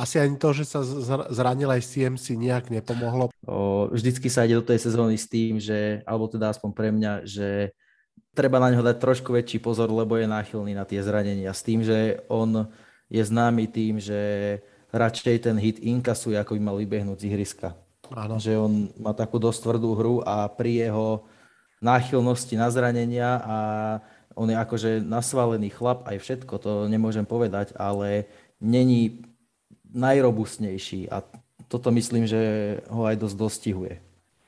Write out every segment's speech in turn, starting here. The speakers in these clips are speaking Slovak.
asi ani to, že sa zranil aj CMC nejak nepomohlo. O, vždycky sa ide do tej sezóny s tým, že, alebo teda aspoň pre mňa, že treba na ňo dať trošku väčší pozor, lebo je náchylný na tie zranenia. S tým, že on je známy tým, že radšej ten hit inkasuje, ako by mal vybehnúť z ihriska. Áno. Že on má takú dosť tvrdú hru a pri jeho náchylnosti na zranenia a on je akože nasvalený chlap, aj všetko, to nemôžem povedať, ale není najrobustnejší a toto myslím, že ho aj dosť dostihuje.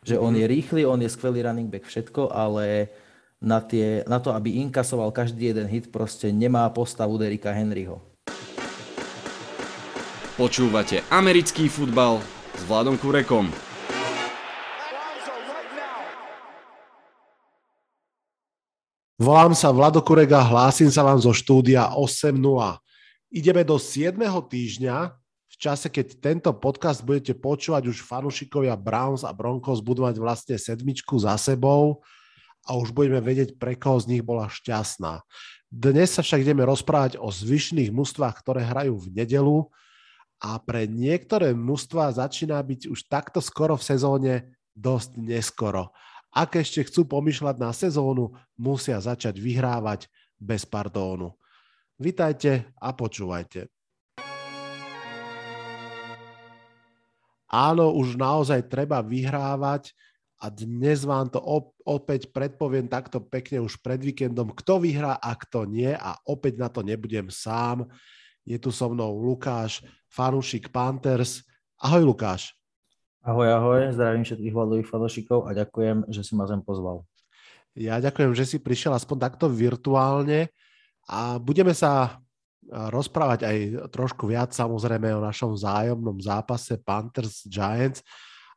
Že on je rýchly, on je skvelý running back, všetko, ale na, tie, na to, aby inkasoval každý jeden hit, proste nemá postavu Derika Henryho. Počúvate americký futbal s Vladom Kurekom. Volám sa Vlado Kurega, hlásim sa vám zo štúdia 8.0. Ideme do 7. týždňa, čase, keď tento podcast budete počúvať, už fanúšikovia Browns a Broncos budú mať vlastne sedmičku za sebou a už budeme vedieť, pre koho z nich bola šťastná. Dnes sa však ideme rozprávať o zvyšných mústvách, ktoré hrajú v nedelu a pre niektoré mústva začína byť už takto skoro v sezóne dosť neskoro. Ak ešte chcú pomýšľať na sezónu, musia začať vyhrávať bez pardónu. Vitajte a počúvajte. Áno, už naozaj treba vyhrávať a dnes vám to opäť predpoviem takto pekne už pred víkendom, kto vyhrá a kto nie a opäť na to nebudem sám. Je tu so mnou Lukáš, fanúšik Panthers. Ahoj Lukáš. Ahoj, ahoj, zdravím všetkých hľadových fanúšikov a ďakujem, že si ma zem pozval. Ja ďakujem, že si prišiel aspoň takto virtuálne a budeme sa rozprávať aj trošku viac samozrejme o našom vzájomnom zápase Panthers Giants,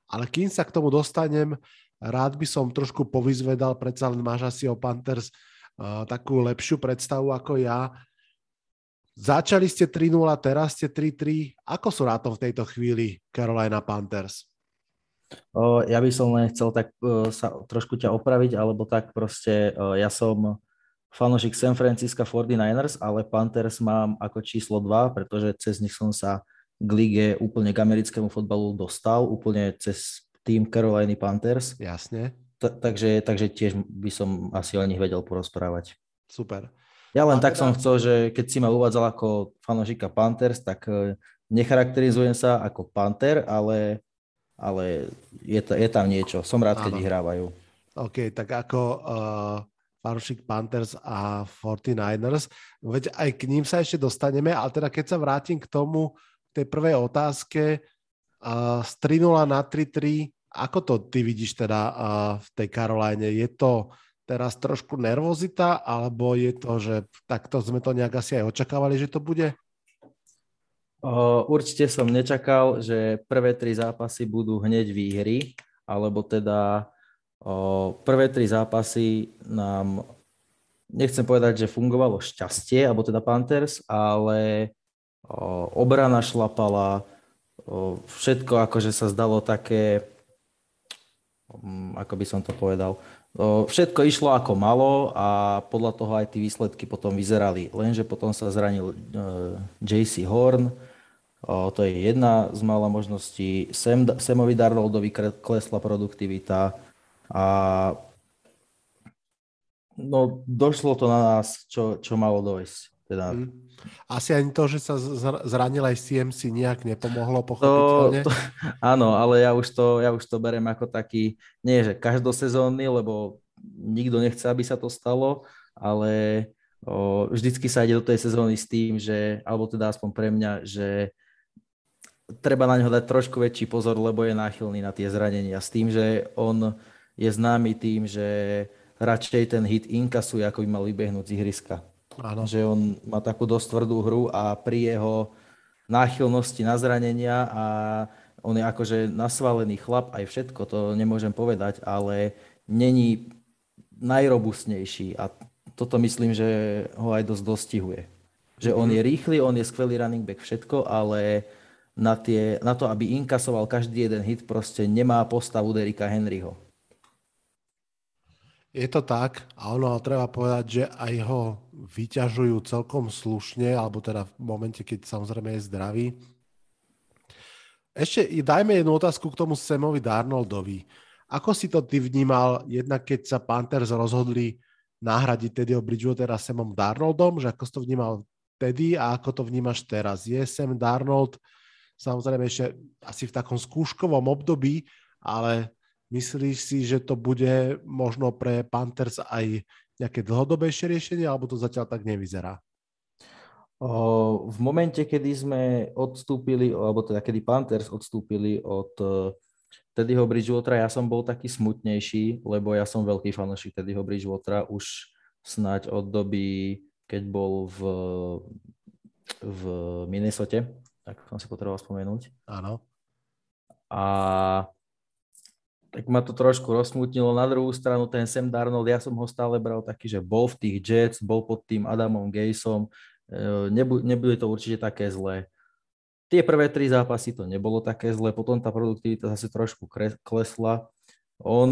ale kým sa k tomu dostanem, rád by som trošku povyzvedal, predsa len máš asi o Panthers takú lepšiu predstavu ako ja. Začali ste 3-0, teraz ste 3-3. Ako sú na tom v tejto chvíli Carolina Panthers? Ja by som len chcel tak uh, sa trošku ťa opraviť, alebo tak proste uh, ja som fanošik San Francisco 49ers, ale Panthers mám ako číslo 2, pretože cez nich som sa k lige úplne k americkému fotbalu dostal, úplne cez tým Carolina Panthers. Jasne. T- takže, takže tiež by som asi o nich vedel porozprávať. Super. Ja len tak teda... som chcel, že keď si ma uvádzal ako fanošika Panthers, tak uh, necharakterizujem sa ako Panther, ale ale je, to, je tam niečo. Som rád, keď vyhrávajú. OK, tak ako uh, fanúšik Panthers a 49ers, veď aj k ním sa ešte dostaneme, ale teda keď sa vrátim k tomu, tej prvej otázke, uh, z 3 na 3-3, ako to ty vidíš teda uh, v tej Caroline? Je to teraz trošku nervozita, alebo je to, že takto sme to nejak asi aj očakávali, že to bude? Určite som nečakal, že prvé tri zápasy budú hneď výhry, alebo teda prvé tri zápasy nám, nechcem povedať, že fungovalo šťastie, alebo teda Panthers, ale obrana šlapala, všetko akože sa zdalo také, mm, ako by som to povedal, všetko išlo ako malo a podľa toho aj tie výsledky potom vyzerali. Lenže potom sa zranil JC Horn, to je jedna z mála možností. Sem, Semovi Darnoldovi klesla produktivita a no, došlo to na nás, čo, čo malo dojsť. Teda... Mm. Asi ani to, že sa zranil aj CMC nejak nepomohlo, pochopiteľne. To, to, áno, ale ja už, to, ja už to berem ako taký, nie že každosezónny, lebo nikto nechce, aby sa to stalo, ale o, vždycky sa ide do tej sezóny s tým, že, alebo teda aspoň pre mňa, že treba na ňo dať trošku väčší pozor, lebo je náchylný na tie zranenia. S tým, že on je známy tým, že radšej ten hit inkasuje, ako by mal vybehnúť z ihriska. Áno. Že on má takú dosť tvrdú hru a pri jeho náchylnosti na zranenia a on je akože nasvalený chlap, aj všetko, to nemôžem povedať, ale není najrobustnejší a toto myslím, že ho aj dosť dostihuje. Že on mhm. je rýchly, on je skvelý running back, všetko, ale na, tie, na to, aby inkasoval každý jeden hit, proste nemá postavu Derika Henryho. Je to tak a ono treba povedať, že aj ho vyťažujú celkom slušne, alebo teda v momente, keď samozrejme je zdravý. Ešte dajme jednu otázku k tomu Samovi Darnoldovi. Ako si to ty vnímal, jednak keď sa Panthers rozhodli nahradiť Teddyho Bridgewatera Samom Darnoldom, že ako si to vnímal tedy a ako to vnímaš teraz? Je Sam Darnold samozrejme ešte asi v takom skúškovom období, ale myslíš si, že to bude možno pre Panthers aj nejaké dlhodobejšie riešenie, alebo to zatiaľ tak nevyzerá? V momente, kedy sme odstúpili, alebo teda kedy Panthers odstúpili od e, Teddyho Bridgewatera, ja som bol taký smutnejší, lebo ja som veľký fanúšik Teddyho Bridgewatera už snať od doby, keď bol v, v Minnesota, tak som si potreboval spomenúť. Áno. A tak ma to trošku rozsmutnilo. Na druhú stranu ten Sam Darnold, ja som ho stále bral taký, že bol v tých Jets, bol pod tým Adamom Gayesom, nebude to určite také zlé. Tie prvé tri zápasy to nebolo také zlé, potom tá produktivita zase trošku klesla. On,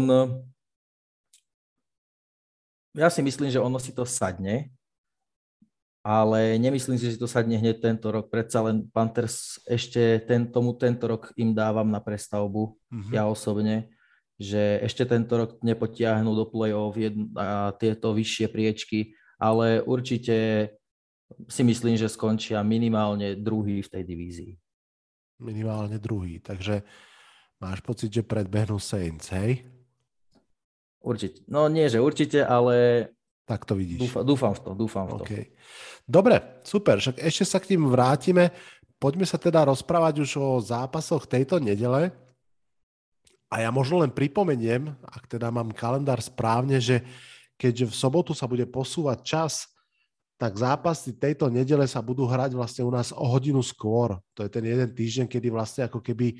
ja si myslím, že ono si to sadne, ale nemyslím si, že to sadne hneď tento rok. Predsa len Panthers ešte ten, tomu tento rok im dávam na prestavbu, mm-hmm. ja osobne, že ešte tento rok nepotiahnu do play-off a tieto vyššie priečky, ale určite si myslím, že skončia minimálne druhý v tej divízii. Minimálne druhý, takže máš pocit, že predbehnú Saints, hej? Určite. No nie, že určite, ale tak to vidíš. Dúfam, dúfam v to, dúfam v to. Okay. Dobre, super, však ešte sa k tým vrátime. Poďme sa teda rozprávať už o zápasoch tejto nedele. A ja možno len pripomeniem, ak teda mám kalendár správne, že keďže v sobotu sa bude posúvať čas, tak zápasy tejto nedele sa budú hrať vlastne u nás o hodinu skôr. To je ten jeden týždeň, kedy vlastne ako keby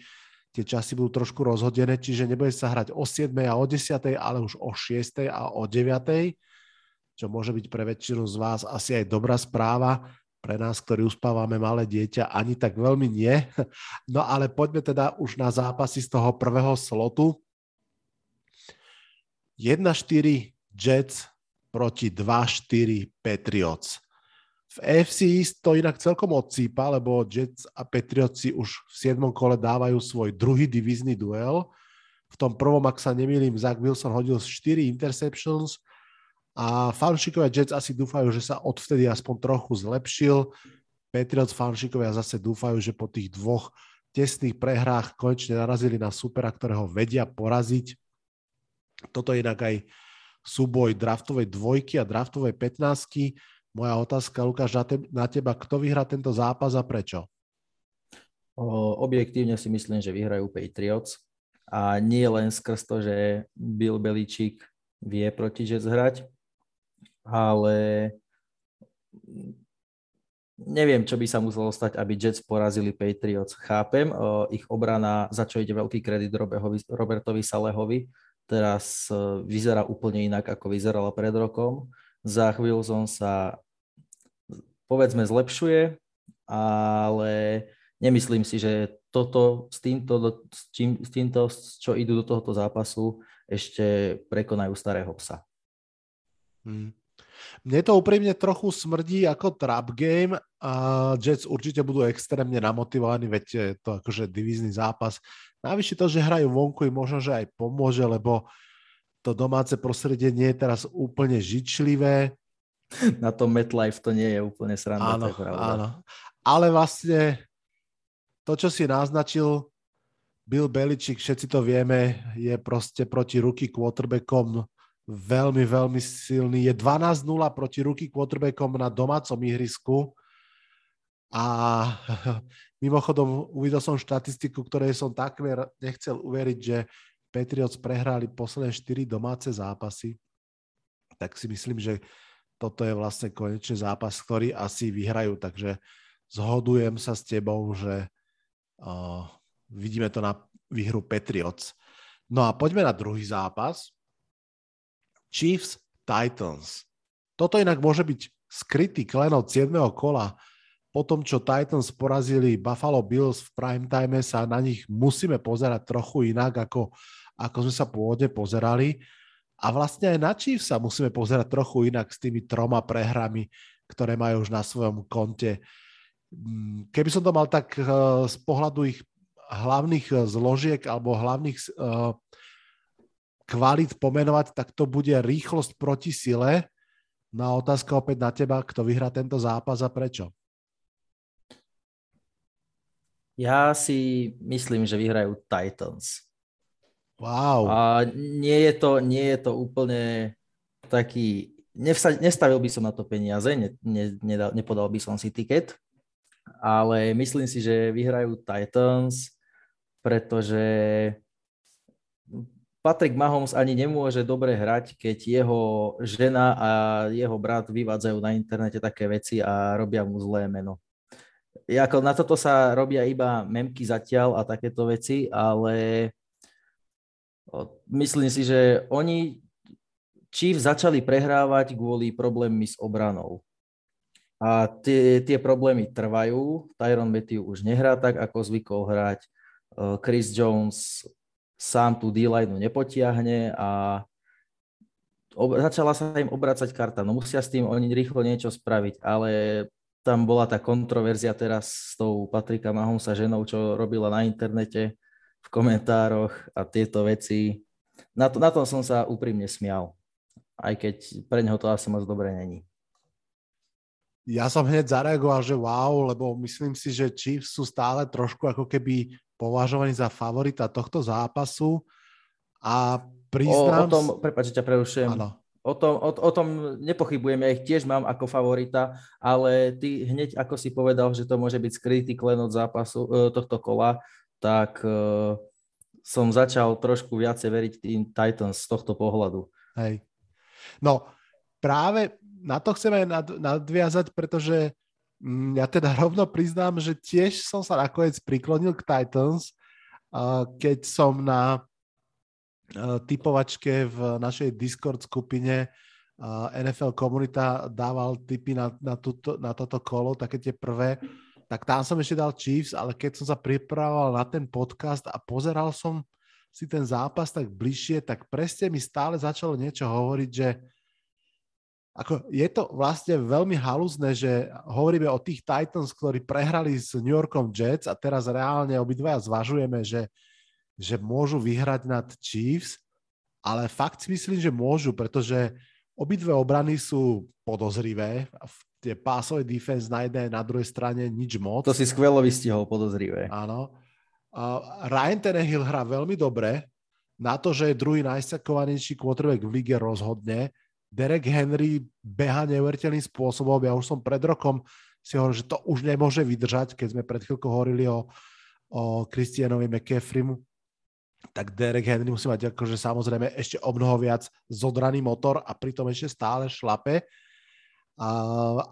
tie časy budú trošku rozhodené, čiže nebude sa hrať o 7 a o 10, ale už o 6 a o 9, čo môže byť pre väčšinu z vás asi aj dobrá správa. Pre nás, ktorí uspávame malé dieťa, ani tak veľmi nie. No ale poďme teda už na zápasy z toho prvého slotu. 1-4 Jets proti 2-4 Patriots. V AFC to inak celkom odsýpa, lebo Jets a Patriots si už v 7. kole dávajú svoj druhý divízny duel. V tom prvom, ak sa nemýlim, Zach Wilson hodil 4 interceptions a fanšikovia Jets asi dúfajú, že sa odvtedy aspoň trochu zlepšil. Patriots fanšikovia zase dúfajú, že po tých dvoch tesných prehrách konečne narazili na supera, ktorého vedia poraziť. Toto je inak aj súboj draftovej dvojky a draftovej 15. Moja otázka, Lukáš, na teba, kto vyhrá tento zápas a prečo? Objektívne si myslím, že vyhrajú Patriots. A nie len skrz to, že Bill Beličík vie proti Jets hrať, ale neviem, čo by sa muselo stať, aby Jets porazili Patriots. Chápem, o, ich obrana, za čo ide veľký kredit Robertovi Salehovi, teraz e, vyzerá úplne inak, ako vyzerala pred rokom. Za Wilson sa povedzme zlepšuje, ale nemyslím si, že toto s týmto, s, čím, s týmto, čo idú do tohoto zápasu, ešte prekonajú starého psa. Hmm. Mne to úprimne trochu smrdí ako trap game a Jets určite budú extrémne namotivovaní, veď je to akože divízny zápas. Navyše to, že hrajú vonku im možno, že aj pomôže, lebo to domáce prostredie nie je teraz úplne žičlivé. Na tom MetLife to nie je úplne sranda. Áno, áno. Ale vlastne to, čo si naznačil, Bill Beličík, všetci to vieme, je proste proti ruky quarterbackom veľmi, veľmi silný. Je 12-0 proti ruky quarterbackom na domácom ihrisku. A Mimochodom, uvidel som štatistiku, ktorej som takmer nechcel uveriť, že Patriots prehrali posledné 4 domáce zápasy. Tak si myslím, že toto je vlastne konečný zápas, ktorý asi vyhrajú, takže zhodujem sa s tebou, že uh, vidíme to na výhru Patriots. No a poďme na druhý zápas. Chiefs Titans. Toto inak môže byť skrytý klenot 7. kola po tom, čo Titans porazili Buffalo Bills v prime time, sa na nich musíme pozerať trochu inak, ako, ako sme sa pôvodne pozerali. A vlastne aj na Chiefs sa musíme pozerať trochu inak s tými troma prehrami, ktoré majú už na svojom konte. Mm, keby som to mal tak eh, z pohľadu ich hlavných eh, zložiek alebo hlavných uh, kvalít pomenovať, tak to bude rýchlosť proti sile. Na otázka opäť na teba, kto vyhrá tento zápas a prečo? Ja si myslím, že vyhrajú Titans. Wow. A nie je to, nie je to úplne taký... Nevsa, nestavil by som na to peniaze, ne, ne, nedal, nepodal by som si tiket, ale myslím si, že vyhrajú Titans, pretože Patrick Mahomes ani nemôže dobre hrať, keď jeho žena a jeho brat vyvádzajú na internete také veci a robia mu zlé meno. Jako na toto sa robia iba memky zatiaľ a takéto veci, ale myslím si, že oni Chiefs začali prehrávať kvôli problémy s obranou. A tie, tie problémy trvajú. Tyron Matthew už nehrá tak, ako zvykol hrať. Chris Jones sám tú D-line nepotiahne a ob, začala sa im obracať karta. No musia s tým oni rýchlo niečo spraviť, ale tam bola tá kontroverzia teraz s tou Patrika Mahomsa ženou, čo robila na internete v komentároch a tieto veci. Na, to, na tom som sa úprimne smial, aj keď pre neho to asi moc dobre není. Ja som hneď zareagoval, že wow, lebo myslím si, že Chiefs sú stále trošku ako keby považovaní za favorita tohto zápasu a priznám... O, o tom, prepáč, ťa prerušujem. Áno. O tom, o, o tom nepochybujem, ja ich tiež mám ako favorita, ale ty hneď ako si povedal, že to môže byť skrytý klen od zápasu e, tohto kola, tak uh, som začal trošku viacej veriť tým Titans z tohto pohľadu. Hej. No, práve na to chceme nad, nadviazať, pretože ja teda rovno priznám, že tiež som sa nakoniec priklonil k Titans, keď som na typovačke v našej Discord skupine NFL komunita dával tipy na, na, tuto, na toto kolo, také tie prvé tak tam som ešte dal Chiefs, ale keď som sa pripravoval na ten podcast a pozeral som si ten zápas tak bližšie, tak presne mi stále začalo niečo hovoriť, že ako je to vlastne veľmi halúzne, že hovoríme o tých Titans, ktorí prehrali s New Yorkom Jets a teraz reálne obidvaja zvažujeme, že, že môžu vyhrať nad Chiefs, ale fakt si myslím, že môžu, pretože obidve obrany sú podozrivé. Tie pásové defense na jednej na druhej strane nič moc. To si skvelo vystihol podozrivé. Áno. Ryan Tannehill hrá veľmi dobre. Na to, že je druhý najsakovanejší quarterback v lige rozhodne. Derek Henry beha neuveriteľným spôsobom. Ja už som pred rokom si hovoril, že to už nemôže vydržať, keď sme pred chvíľkou hovorili o, o Christianovi McCaffreymu tak Derek Henry musí mať akože samozrejme ešte o mnoho viac zodraný motor a pritom ešte stále šlape. A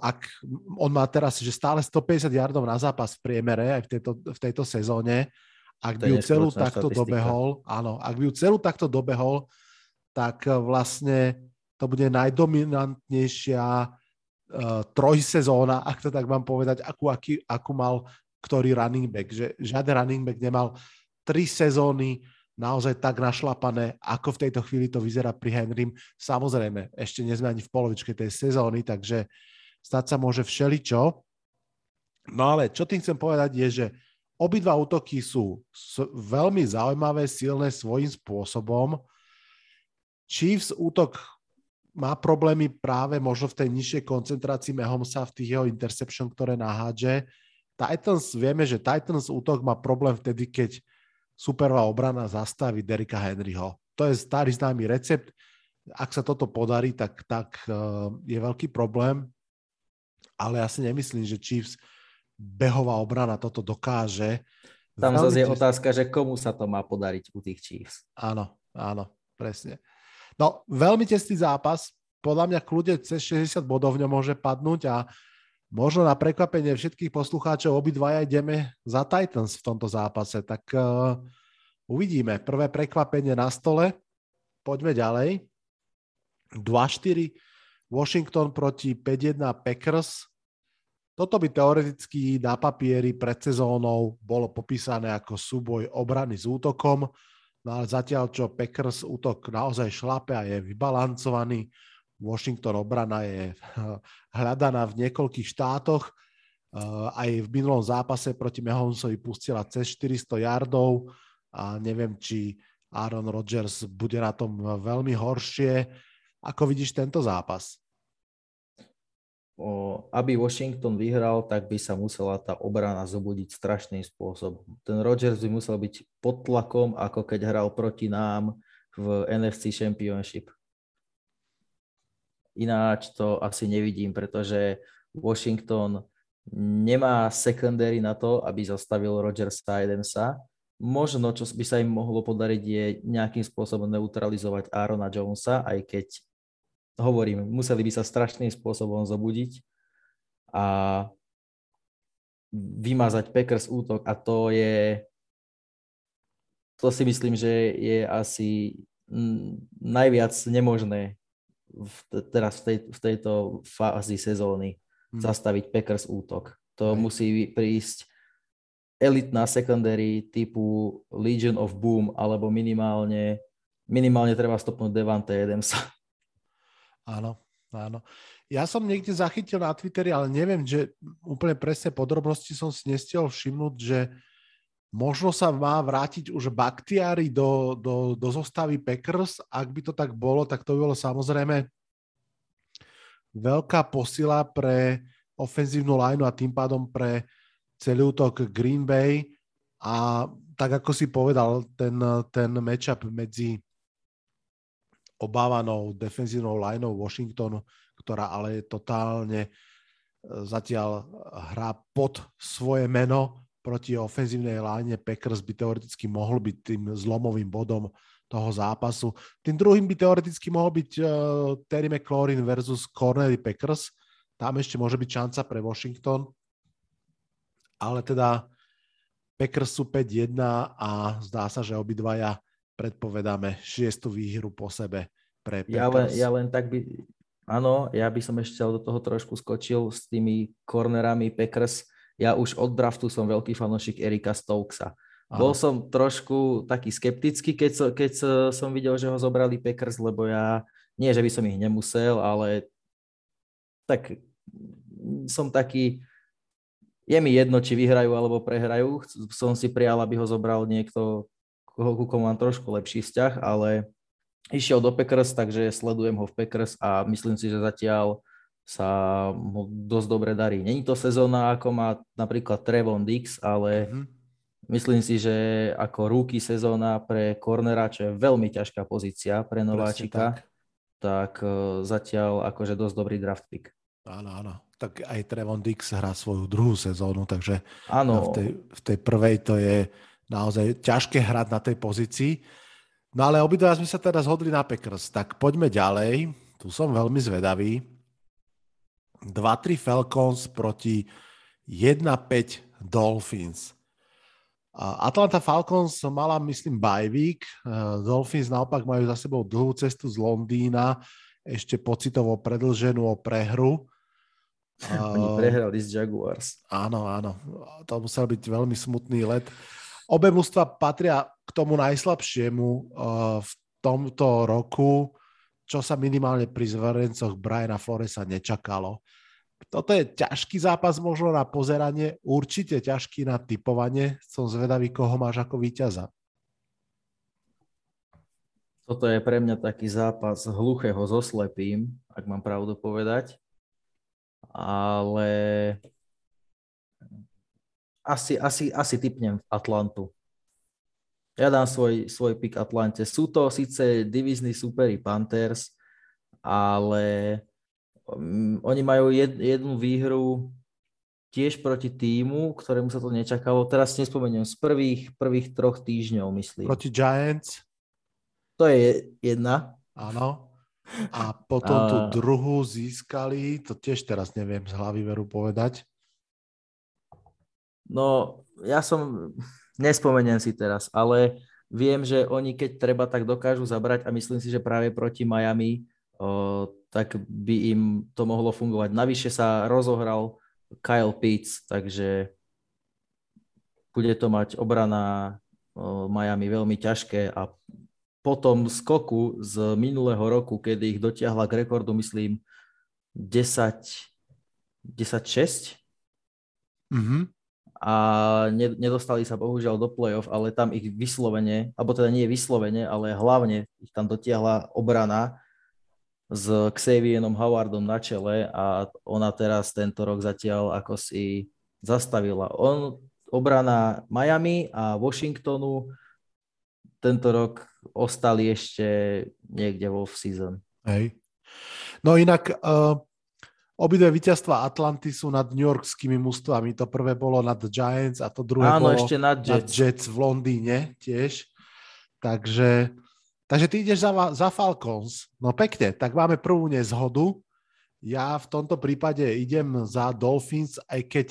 ak on má teraz, že stále 150 yardov na zápas v priemere aj v tejto, v tejto sezóne, ak by ju celú takto štatistika. dobehol, áno, ak by ju celú takto dobehol, tak vlastne to bude najdominantnejšia uh, trojsezóna, ak to tak mám povedať, akú, aký, akú mal ktorý running back. Že žiaden running back nemal tri sezóny naozaj tak našlapané, ako v tejto chvíli to vyzerá pri Henrym. Samozrejme, ešte nie sme ani v polovičke tej sezóny, takže stať sa môže všeličo. No ale čo tým chcem povedať je, že obidva útoky sú veľmi zaujímavé, silné svojím spôsobom. Chiefs útok má problémy práve možno v tej nižšej koncentrácii Mahomesa v tých jeho interception, ktoré nahádže. Titans, vieme, že Titans útok má problém vtedy, keď superová obrana zastaví Derika Henryho. To je starý známy recept. Ak sa toto podarí, tak, tak uh, je veľký problém, ale ja si nemyslím, že Chiefs behová obrana toto dokáže. Tam zase je otázka, že komu sa to má podariť u tých Chiefs. Áno, áno, presne. No, veľmi tesný zápas. Podľa mňa kľude cez 60 bodov v ňom môže padnúť a možno na prekvapenie všetkých poslucháčov obidvaja ideme za Titans v tomto zápase. Tak uh, uvidíme. Prvé prekvapenie na stole. Poďme ďalej. 2-4 Washington proti 5-1 Packers. Toto by teoreticky na papieri pred sezónou bolo popísané ako súboj obrany s útokom, no ale zatiaľ, čo Packers útok naozaj šlape a je vybalancovaný, Washington obrana je hľadaná v niekoľkých štátoch. aj v minulom zápase proti Mahonsovi pustila cez 400 yardov a neviem, či Aaron Rodgers bude na tom veľmi horšie. Ako vidíš tento zápas? Aby Washington vyhral, tak by sa musela tá obrana zobudiť strašným spôsobom. Ten Rodgers by musel byť pod tlakom, ako keď hral proti nám v NFC Championship. Ináč to asi nevidím, pretože Washington nemá secondary na to, aby zastavil Rodgersa Adamsa. Možno, čo by sa im mohlo podariť, je nejakým spôsobom neutralizovať Aarona Jonesa, aj keď hovorím, museli by sa strašným spôsobom zobudiť a vymazať Packers útok a to je to si myslím, že je asi najviac nemožné v, teraz v, tej, v tejto fázi sezóny hmm. zastaviť Packers útok. To okay. musí prísť elitná secondary typu Legion of Boom alebo minimálne, minimálne treba stopnúť Devante Adamsa. Áno, áno. Ja som niekde zachytil na Twitteri, ale neviem, že úplne presne podrobnosti som si nestiel všimnúť, že možno sa má vrátiť už Baktiari do, do, do zostavy Packers. Ak by to tak bolo, tak to by bolo samozrejme veľká posila pre ofenzívnu lineu a tým pádom pre celý útok Green Bay a tak ako si povedal, ten, ten matchup medzi obávanou defenzívnou lineou Washingtonu, ktorá ale je totálne e, zatiaľ hrá pod svoje meno proti ofenzívnej line Packers by teoreticky mohol byť tým zlomovým bodom toho zápasu. Tým druhým by teoreticky mohol byť uh, Terry McLaurin versus Cornely Packers. Tam ešte môže byť šanca pre Washington. Ale teda Packers sú 5-1 a zdá sa, že obidvaja predpovedáme šiestu výhru po sebe pre Packers. Ja len, ja len tak by... Áno, ja by som ešte do toho trošku skočil s tými cornerami Packers. Ja už od draftu som veľký fanošik Erika Stokesa bol som trošku taký skeptický, keď, so, keď som videl, že ho zobrali Packers, lebo ja, nie že by som ich nemusel, ale tak som taký, je mi jedno, či vyhrajú alebo prehrajú. Som si prijal, aby ho zobral niekto, ku komu mám trošku lepší vzťah, ale išiel do Packers, takže sledujem ho v Packers a myslím si, že zatiaľ sa mu dosť dobre darí. Není to sezóna, ako má napríklad Trevon Dix, ale mm-hmm Myslím si, že ako rúky sezóna pre cornera, čo je veľmi ťažká pozícia pre nováčika, tak. tak e, zatiaľ akože dosť dobrý draft pick. Áno, áno. Tak aj Trevon Dix hrá svoju druhú sezónu, takže áno. V, tej, v tej prvej to je naozaj ťažké hrať na tej pozícii. No ale obidva sme sa teraz hodli na Packers, tak poďme ďalej. Tu som veľmi zvedavý. 2-3 Falcons proti 1-5 Dolphins. Atlanta Falcons mala, myslím, bajvík. Dolphins naopak majú za sebou dlhú cestu z Londýna, ešte pocitovo predlženú o prehru. Oni prehrali z Jaguars. Áno, áno. To musel byť veľmi smutný let. Obe mužstva patria k tomu najslabšiemu v tomto roku, čo sa minimálne pri zverencoch Briana Floresa nečakalo toto je ťažký zápas možno na pozeranie, určite ťažký na typovanie. Som zvedavý, koho máš ako víťaza. Toto je pre mňa taký zápas hluchého so slepým, ak mám pravdu povedať. Ale asi, asi, asi typnem Atlantu. Ja dám svoj, svoj pick Atlante. Sú to síce divizní superi Panthers, ale Um, oni majú jed, jednu výhru tiež proti týmu, ktorému sa to nečakalo. Teraz si nespomeniem, z prvých, prvých troch týždňov, myslím. Proti Giants? To je jedna. Áno. A potom a... tú druhú získali, to tiež teraz neviem z hlavy veru povedať. No, ja som, nespomeniem si teraz, ale viem, že oni keď treba, tak dokážu zabrať a myslím si, že práve proti Miami o, tak by im to mohlo fungovať. Navyše sa rozohral Kyle Pitts, takže bude to mať obrana Miami veľmi ťažké a po tom skoku z minulého roku, kedy ich dotiahla k rekordu, myslím, 10, 10-6, Mm-hmm. A nedostali sa bohužiaľ do play-off, ale tam ich vyslovene, alebo teda nie vyslovene, ale hlavne ich tam dotiahla obrana s Xavierom Howardom na čele a ona teraz tento rok zatiaľ ako si zastavila. On, obrana Miami a Washingtonu tento rok ostali ešte niekde vo season. Hej. No inak uh, obidve víťazstva Atlanty sú nad New Yorkskými mústvami. To prvé bolo nad Giants a to druhé Áno, bolo ešte nad Jets. nad Jets v Londýne tiež. Takže, takže ty ideš za, za Falcons. No pekne, tak máme prvú nezhodu. Ja v tomto prípade idem za Dolphins, aj keď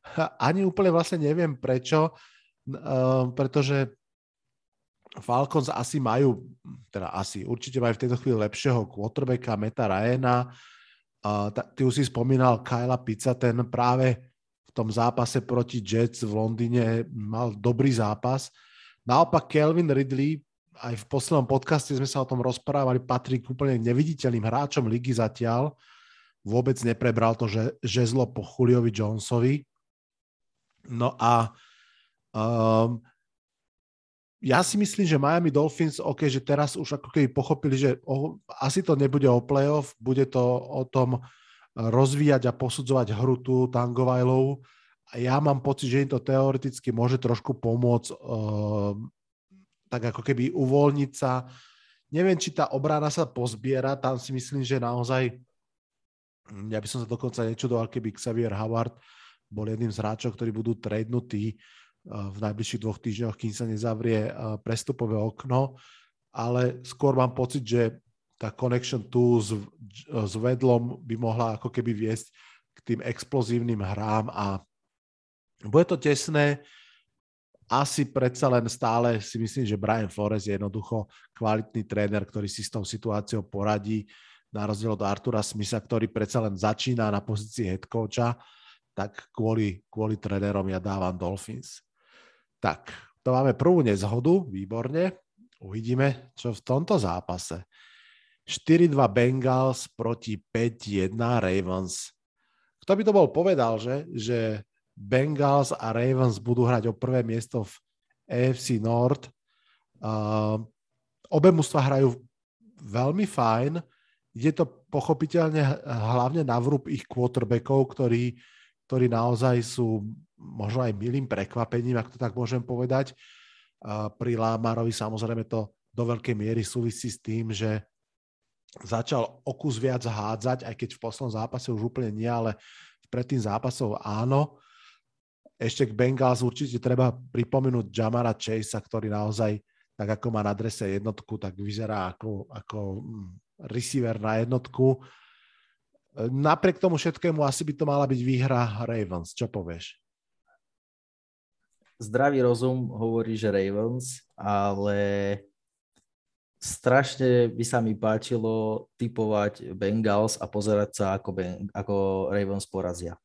ani úplne vlastne neviem prečo, uh, pretože Falcons asi majú, teda asi, určite majú v tejto chvíli lepšieho quarterbacka, Meta Ryana. Ty už si spomínal Kyla Pizza, ten práve v tom zápase proti Jets v Londýne mal dobrý zápas. Naopak Kelvin Ridley, aj v poslednom podcaste sme sa o tom rozprávali, patrí k úplne neviditeľným hráčom ligy zatiaľ. Vôbec neprebral to že, žezlo po Juliovi Jonesovi. No a um, ja si myslím, že Miami Dolphins, OK, že teraz už ako keby pochopili, že oh, asi to nebude o playoff, bude to o tom rozvíjať a posudzovať hru tu. A ja mám pocit, že im to teoreticky môže trošku pomôcť uh, tak ako keby uvoľniť sa. Neviem, či tá obrana sa pozbiera, tam si myslím, že naozaj, ja by som sa dokonca nečudoval, keby Xavier Howard bol jedným z hráčov, ktorí budú tradenutí v najbližších dvoch týždňoch, kým sa nezavrie prestupové okno, ale skôr mám pocit, že tá connection tu s, s vedlom by mohla ako keby viesť k tým explozívnym hrám a bude to tesné. Asi predsa len stále si myslím, že Brian Flores je jednoducho kvalitný tréner, ktorý si s tou situáciou poradí, na rozdiel od Artura Smitha, ktorý predsa len začína na pozícii head coacha, tak kvôli, kvôli trénerom ja dávam Dolphins. Tak, to máme prvú nezhodu, výborne. Uvidíme, čo v tomto zápase. 4-2 Bengals proti 5-1 Ravens. Kto by to bol povedal, že, že Bengals a Ravens budú hrať o prvé miesto v AFC North. Uh, obe mužstva hrajú veľmi fajn. Je to pochopiteľne hlavne na vrúb ich quarterbackov, ktorí, ktorí naozaj sú možno aj milým prekvapením, ak to tak môžem povedať. Pri Lámarovi samozrejme to do veľkej miery súvisí s tým, že začal o kus viac hádzať, aj keď v poslednom zápase už úplne nie, ale predtým zápasov áno. Ešte k Bengals určite treba pripomenúť Jamara Chasea, ktorý naozaj, tak ako má na adrese jednotku, tak vyzerá ako, ako mm, receiver na jednotku. Napriek tomu všetkému asi by to mala byť výhra Ravens. Čo povieš? Zdravý rozum hovorí, že Ravens, ale strašne by sa mi páčilo typovať Bengals a pozerať sa, ako, ben, ako Ravens porazia.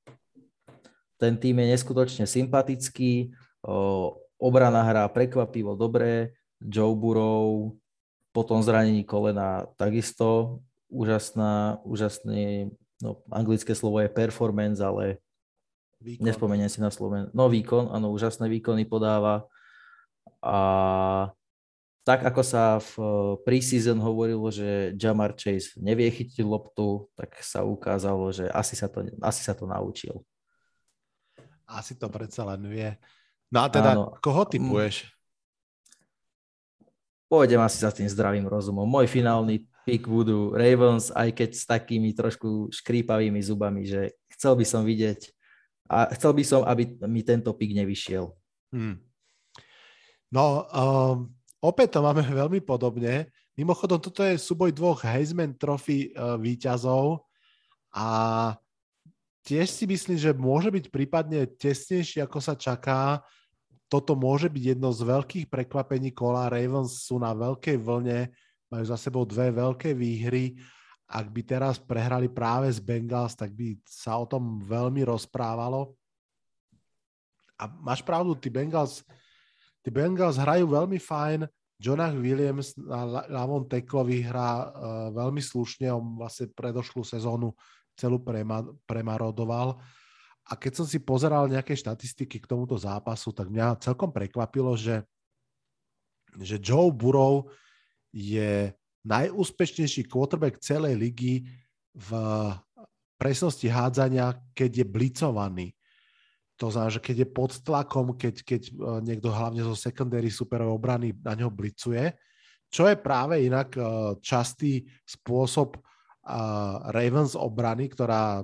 Ten tým je neskutočne sympatický, o, obrana hrá prekvapivo dobre, Joe Burrow po tom zranení kolena takisto úžasná, úžasný, no anglické slovo je performance, ale Výkon. Nespomeniem si na Sloven. No výkon, áno, úžasné výkony podáva. A tak ako sa v eh, preseason hovorilo, že Jamar Chase nevie chytiť loptu, tak sa ukázalo, že asi sa to, asi sa to naučil. Asi to predsa len vie. No a teda, Áno. koho typuješ? Pôjdem asi za tým zdravým rozumom. Môj finálny pick budú Ravens, aj keď s takými trošku škrípavými zubami, že chcel by som vidieť a chcel by som, aby mi tento pik nevyšiel. Hmm. No, um, opäť to máme veľmi podobne. Mimochodom, toto je súboj dvoch Heisman Trophy uh, výťazov a tiež si myslím, že môže byť prípadne tesnejší, ako sa čaká. Toto môže byť jedno z veľkých prekvapení kola. Ravens sú na veľkej vlne, majú za sebou dve veľké výhry ak by teraz prehrali práve z Bengals, tak by sa o tom veľmi rozprávalo. A máš pravdu, tí Bengals, tí Bengals hrajú veľmi fajn. Jonah Williams na ľavom teklovi hrá uh, veľmi slušne, on vlastne predošlú sezónu celú prema, premarodoval. A keď som si pozeral nejaké štatistiky k tomuto zápasu, tak mňa celkom prekvapilo, že, že Joe Burrow je najúspešnejší quarterback celej ligy v presnosti hádzania, keď je blicovaný. To znamená, že keď je pod tlakom, keď, keď e, niekto hlavne zo secondary superovej obrany na neho blicuje, čo je práve inak e, častý spôsob Ravens obrany, ktorá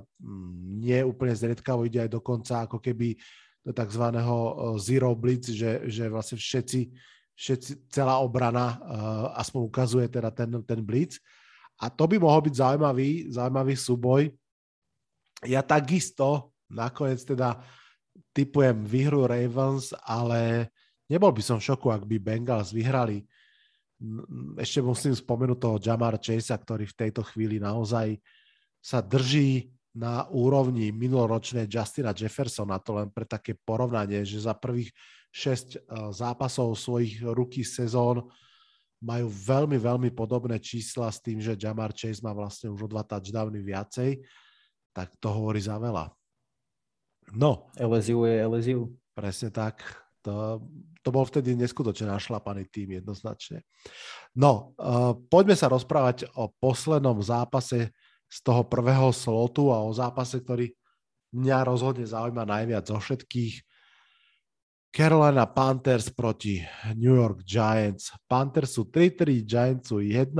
nie úplne zriedkavo, ide aj dokonca ako keby do tzv. E, zero blitz, že, že vlastne všetci, všetci, celá obrana uh, aspoň ukazuje teda ten, ten blitz. A to by mohol byť zaujímavý, zaujímavý súboj. Ja takisto nakoniec teda typujem výhru Ravens, ale nebol by som v šoku, ak by Bengals vyhrali ešte musím spomenúť toho Jamar Chase, ktorý v tejto chvíli naozaj sa drží na úrovni minuloročnej Justina Jeffersona, to len pre také porovnanie, že za prvých 6 e, zápasov svojich ruky sezón majú veľmi, veľmi podobné čísla s tým, že Jamar Chase má vlastne už o dva touchdowny viacej, tak to hovorí za veľa. No. LSU je LSU. Presne tak. To, to bol vtedy neskutočne našlapaný tým jednoznačne. No, uh, poďme sa rozprávať o poslednom zápase z toho prvého slotu a o zápase, ktorý mňa rozhodne zaujíma najviac zo všetkých. Carolina Panthers proti New York Giants. Panthers sú 3-3, Giants sú 1-5.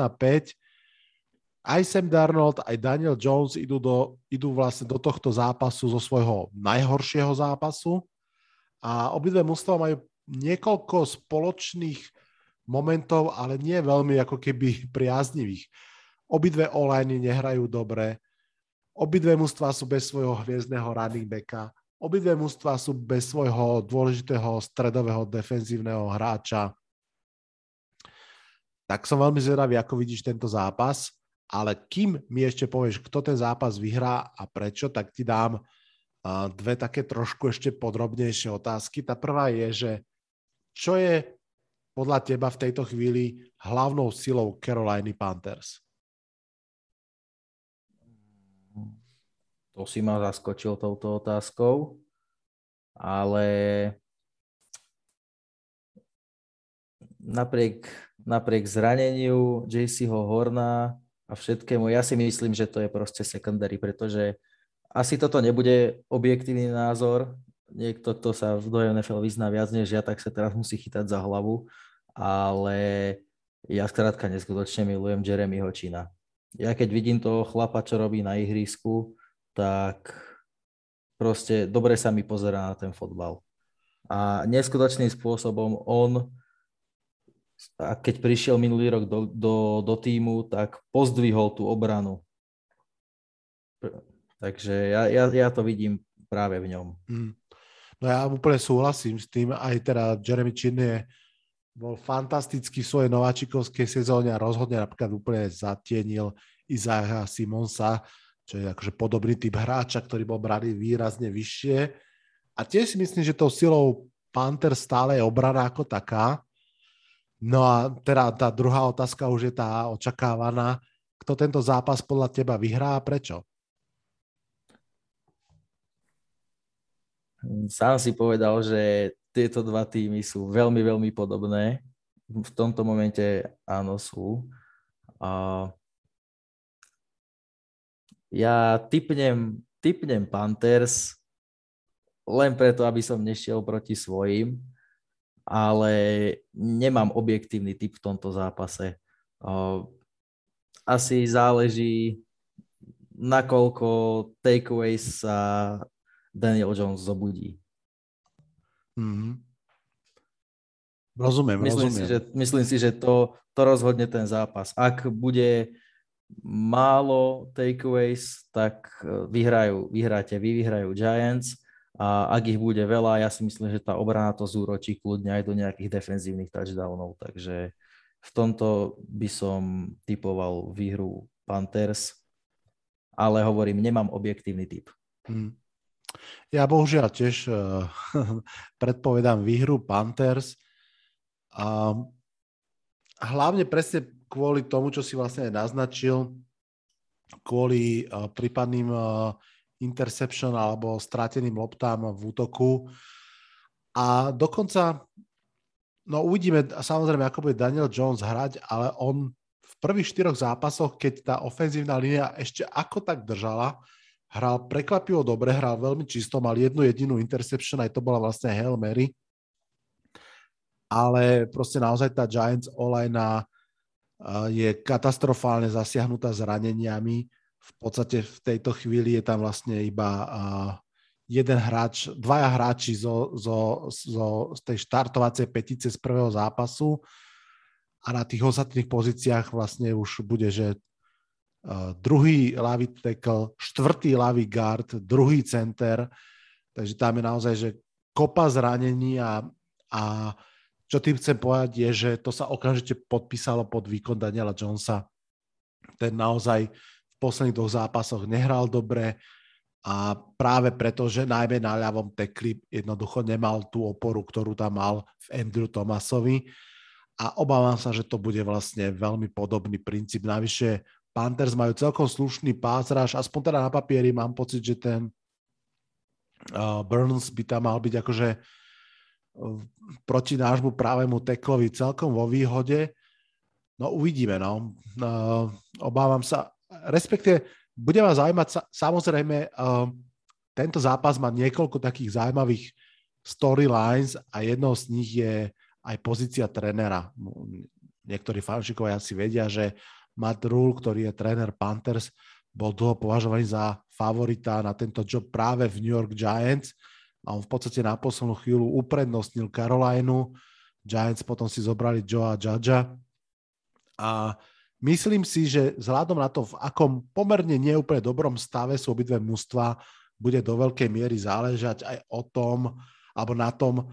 Aj Sam Darnold, aj Daniel Jones idú, do, idú vlastne do tohto zápasu zo svojho najhoršieho zápasu a obidve mužstva majú niekoľko spoločných momentov, ale nie veľmi ako keby priaznivých. Obidve online nehrajú dobre, obidve mužstva sú bez svojho hviezdneho running backa, obidve mužstva sú bez svojho dôležitého stredového defenzívneho hráča. Tak som veľmi zvedavý, ako vidíš tento zápas, ale kým mi ešte povieš, kto ten zápas vyhrá a prečo, tak ti dám dve také trošku ešte podrobnejšie otázky. Tá prvá je, že čo je podľa teba v tejto chvíli hlavnou silou Caroliny Panthers? To si ma zaskočil touto otázkou, ale napriek, napriek zraneniu JCho Horna a všetkému, ja si myslím, že to je proste secondary, pretože asi toto nebude objektívny názor. Niekto, kto sa do NFL vyzná viac než ja, tak sa teraz musí chytať za hlavu. Ale ja skrátka neskutočne milujem Jeremyho Čína. Ja keď vidím toho chlapa, čo robí na ihrisku, tak proste dobre sa mi pozerá na ten fotbal. A neskutočným spôsobom on, a keď prišiel minulý rok do, do, do týmu, tak pozdvihol tú obranu Takže ja, ja, ja to vidím práve v ňom. Mm. No ja úplne súhlasím s tým, aj teda Jeremy Chin je, bol fantastický v svojej nováčikovskej sezóne a rozhodne napríklad úplne zatienil Izaha Simonsa, čo je akože podobný typ hráča, ktorý bol braný výrazne vyššie. A tiež si myslím, že tou silou Panther stále je obrana ako taká. No a teda tá druhá otázka už je tá očakávaná. Kto tento zápas podľa teba vyhrá a prečo? Sám si povedal, že tieto dva týmy sú veľmi, veľmi podobné. V tomto momente áno sú. A ja typnem, typnem Panthers len preto, aby som nešiel proti svojim, ale nemám objektívny typ v tomto zápase. Asi záleží, nakoľko takeaways sa Daniel Jones zobudí. Mm-hmm. Rozumiem, myslím rozumiem. Si, že, myslím si, že to, to rozhodne ten zápas. Ak bude málo takeaways, tak e, vyhrajú, vyhráte vy, vyhrajú Giants a ak ich bude veľa, ja si myslím, že tá obrana to zúročí kľudne aj do nejakých defenzívnych touchdownov, takže v tomto by som typoval výhru Panthers, ale hovorím, nemám objektívny typ. Hmm. Ja bohužiaľ tiež uh, predpovedám výhru Panthers. A hlavne presne kvôli tomu, čo si vlastne naznačil, kvôli uh, prípadným uh, interception alebo strateným loptám v útoku. A dokonca, no uvidíme samozrejme, ako bude Daniel Jones hrať, ale on v prvých štyroch zápasoch, keď tá ofenzívna línia ešte ako tak držala, hral prekvapivo dobre, hral veľmi čisto, mal jednu jedinú interception, aj to bola vlastne Hail Mary. Ale proste naozaj tá Giants online je katastrofálne zasiahnutá zraneniami. V podstate v tejto chvíli je tam vlastne iba jeden hráč, dvaja hráči zo, zo, zo, z tej štartovacej petice z prvého zápasu a na tých ostatných pozíciách vlastne už bude, že uh, druhý ľavý tackle, štvrtý ľavý guard, druhý center, takže tam je naozaj, že kopa zranení a, a čo tým chcem povedať je, že to sa okamžite podpísalo pod výkon Daniela Jonesa. Ten naozaj v posledných dvoch zápasoch nehral dobre a práve preto, že najmä na ľavom tekli jednoducho nemal tú oporu, ktorú tam mal v Andrew Thomasovi a obávam sa, že to bude vlastne veľmi podobný princíp. Navyše Panthers majú celkom slušný pázraž, aspoň teda na papieri mám pocit, že ten uh, Burns by tam mal byť akože proti nášmu právemu teklovi celkom vo výhode. No uvidíme, no. Uh, obávam sa, respektive bude ma zaujímať sa, samozrejme, uh, tento zápas má niekoľko takých zaujímavých storylines a jednou z nich je aj pozícia trénera. Niektorí fanšikovia si vedia, že Matt Rule, ktorý je tréner Panthers, bol dlho považovaný za favorita na tento job práve v New York Giants a on v podstate na poslednú chvíľu uprednostnil Carolinu, Giants potom si zobrali Joe a Judgea a myslím si, že vzhľadom na to, v akom pomerne neúplne dobrom stave sú obidve mužstva, bude do veľkej miery záležať aj o tom, alebo na tom,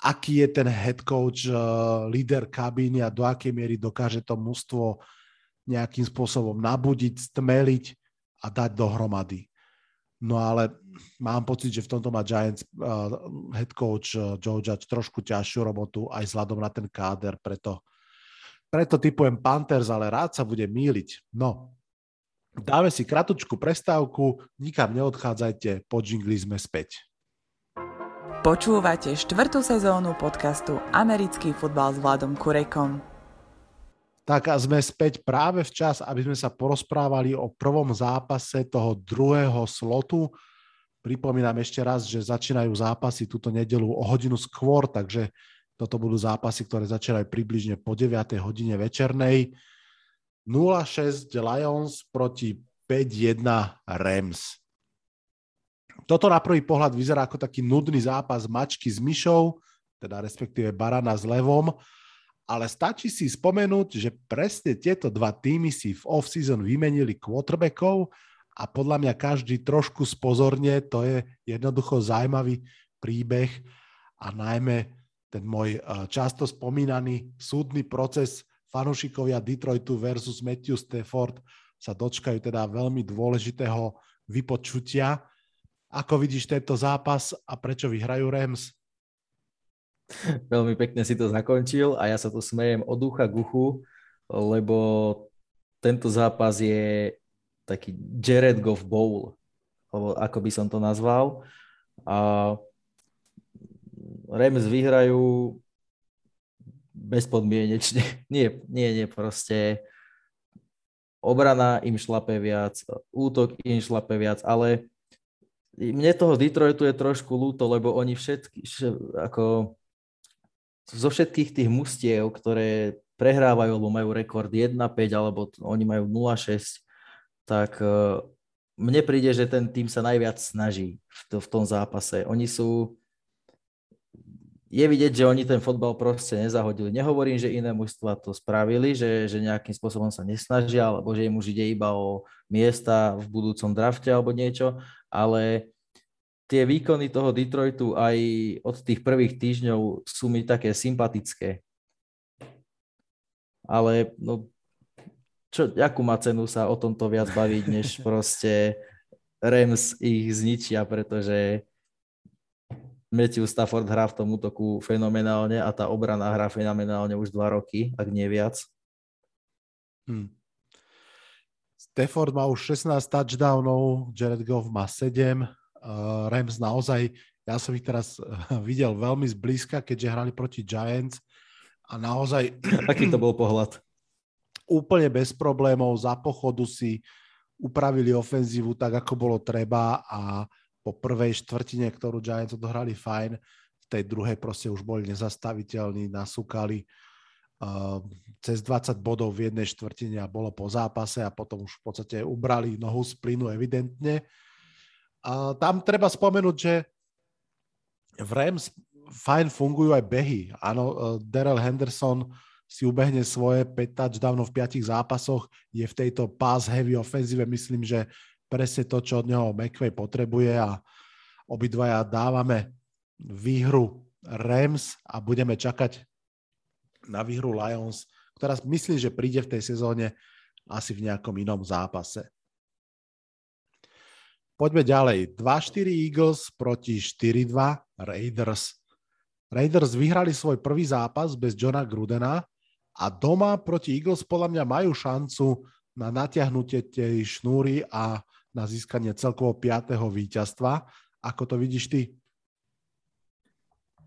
aký je ten head coach, uh, líder kabíny a do akej miery dokáže to mužstvo nejakým spôsobom nabudiť, stmeliť a dať dohromady. No ale mám pocit, že v tomto má Giants uh, head coach uh, Joe Judge trošku ťažšiu robotu aj vzhľadom na ten káder, preto, preto typujem Panthers, ale rád sa bude míliť. No, dáme si kratučku prestávku, nikam neodchádzajte, po džingli sme späť. Počúvate štvrtú sezónu podcastu Americký futbal s Vladom Kurekom. Tak a sme späť práve včas, aby sme sa porozprávali o prvom zápase toho druhého slotu. Pripomínam ešte raz, že začínajú zápasy túto nedelu o hodinu skôr, takže toto budú zápasy, ktoré začínajú približne po 9. hodine večernej. 0-6 Lions proti 5-1 Rams. Toto na prvý pohľad vyzerá ako taký nudný zápas mačky s myšou, teda respektíve barana s levom, ale stačí si spomenúť, že presne tieto dva týmy si v off-season vymenili quarterbackov a podľa mňa každý trošku spozorne, to je jednoducho zaujímavý príbeh a najmä ten môj eh, často spomínaný súdny proces fanúšikovia Detroitu versus Matthew Stafford sa dočkajú teda veľmi dôležitého vypočutia. Ako vidíš tento zápas a prečo vyhrajú Rams? Veľmi pekne si to zakončil a ja sa tu smejem od ducha k uchu, lebo tento zápas je taký Jared Goff Bowl, alebo ako by som to nazval. A Rams vyhrajú bezpodmienečne. Nie, nie, nie, proste obrana im šlape viac, útok im šlape viac, ale mne toho Detroitu je trošku ľúto, lebo oni všetky, ako zo všetkých tých mustiev, ktoré prehrávajú, alebo majú rekord 1-5, alebo oni majú 0-6, tak e, mne príde, že ten tým sa najviac snaží v, to, v tom zápase. Oni sú... Je vidieť, že oni ten fotbal proste nezahodili. Nehovorím, že iné mužstva to spravili, že, že nejakým spôsobom sa nesnažia, alebo že im už ide iba o miesta v budúcom drafte alebo niečo, ale tie výkony toho Detroitu aj od tých prvých týždňov sú mi také sympatické. Ale no, čo, akú má cenu sa o tomto viac baviť, než proste Rams ich zničia, pretože Matthew Stafford hrá v tom útoku fenomenálne a tá obrana hrá fenomenálne už dva roky, ak nie viac. Hmm. Stafford má už 16 touchdownov, Jared Goff má 7. Uh, Rams naozaj, ja som ich teraz videl veľmi zblízka, keďže hrali proti Giants a naozaj... Aký to bol pohľad? Úplne bez problémov, za pochodu si upravili ofenzívu tak, ako bolo treba a po prvej štvrtine, ktorú Giants odohrali fajn, v tej druhej proste už boli nezastaviteľní, nasúkali uh, cez 20 bodov v jednej štvrtine a bolo po zápase a potom už v podstate ubrali nohu z plynu evidentne. Tam treba spomenúť, že v Rams fajn fungujú aj behy. Áno, uh, Daryl Henderson si ubehne svoje 5 touchdownov v 5 zápasoch, je v tejto pass heavy ofenzíve, myslím, že presne to, čo od neho McVay potrebuje a obidvaja dávame výhru Rams a budeme čakať na výhru Lions, ktorá myslím, že príde v tej sezóne asi v nejakom inom zápase. Poďme ďalej. 2-4 Eagles proti 4-2 Raiders. Raiders vyhrali svoj prvý zápas bez Johna Grudena a doma proti Eagles podľa mňa majú šancu na natiahnutie tej šnúry a na získanie celkovo 5. víťazstva. Ako to vidíš ty?